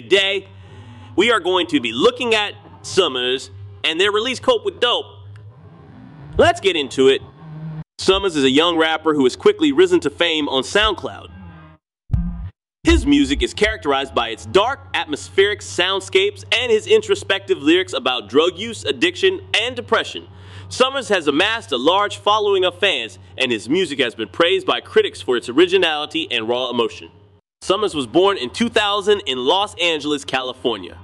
Today, we are going to be looking at Summrs and their release Cope with Dope. Let's get into it. Summrs is a young rapper who has quickly risen to fame on SoundCloud. His music is characterized by its dark, atmospheric soundscapes and his introspective lyrics about drug use, addiction, and depression. Summrs has amassed a large following of fans, and his music has been praised by critics for its originality and raw emotion. Summrs was born in 2000 in Los Angeles, California.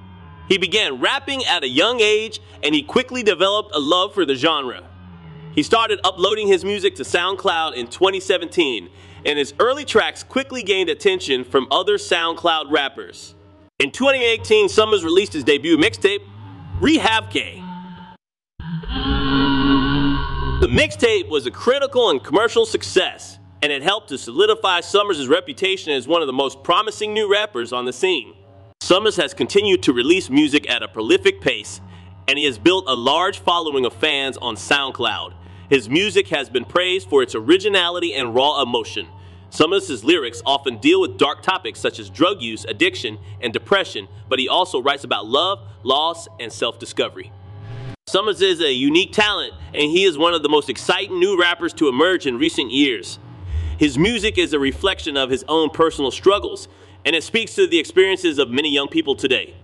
He began rapping at a young age, and he quickly developed a love for the genre. He started uploading his music to SoundCloud in 2017, and his early tracks quickly gained attention from other SoundCloud rappers. In 2018, Summrs released his debut mixtape, Rehab K. The mixtape was a critical and commercial success, and it helped to solidify Summrs' reputation as one of the most promising new rappers on the scene. Summrs has continued to release music at a prolific pace, and he has built a large following of fans on SoundCloud. His music has been praised for its originality and raw emotion. Summrs' lyrics often deal with dark topics such as drug use, addiction, and depression, but he also writes about love, loss, and self discovery. Summrs is a unique talent, and he is one of the most exciting new rappers to emerge in recent years. His music is a reflection of his own personal struggles, and it speaks to the experiences of many young people today.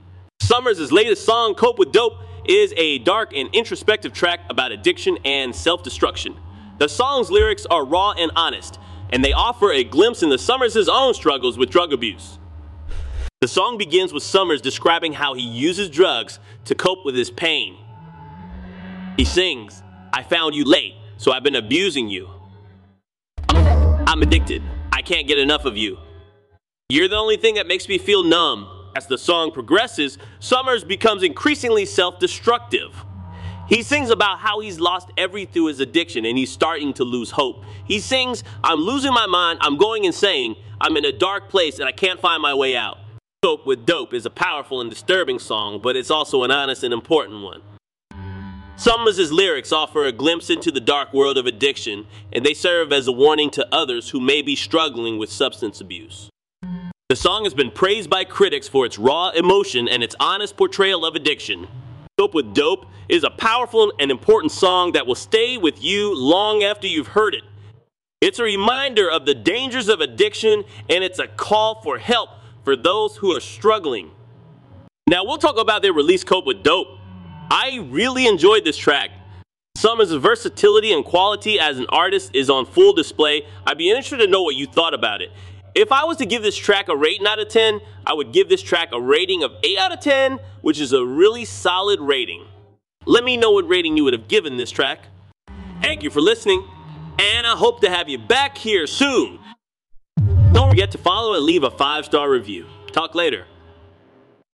Summrs' latest song, Cope with Dope, is a dark and introspective track about addiction and self destruction. The song's lyrics are raw and honest, and they offer a glimpse into Summrs' own struggles with drug abuse. The song begins with Summrs describing how he uses drugs to cope with his pain he sings, I found you late, so I've been abusing you. I'm addicted. I can't get enough of you. You're the only thing that makes me feel numb. As the song progresses, Summrs becomes increasingly self destructive. He sings about how he's lost everything through his addiction and he's starting to lose hope. He sings, I'm losing my mind, I'm going insane, I'm in a dark place and I can't find my way out. Dope with Dope is a powerful and disturbing song, but it's also an honest and important one. Summrs' lyrics offer a glimpse into the dark world of addiction, and they serve as a warning to others who may be struggling with substance abuse. The song has been praised by critics for its raw emotion and its honest portrayal of addiction. Dope with Dope is a powerful and important song that will stay with you long after you've heard it. It's a reminder of the dangers of addiction, and it's a call for help for those who are struggling. Now, we'll talk about their release Cope with Dope. I really enjoyed this track. Summrs' versatility and quality as an artist is on full display. I'd be interested to know what you thought about it. If I was to give this track a rating out of 10, I would give this track a rating of 8 out of 10, which is a really solid rating. Let me know what rating you would have given this track. Thank you for listening, and I hope to have you back here soon. Don't forget to follow and leave a five star review. Talk later.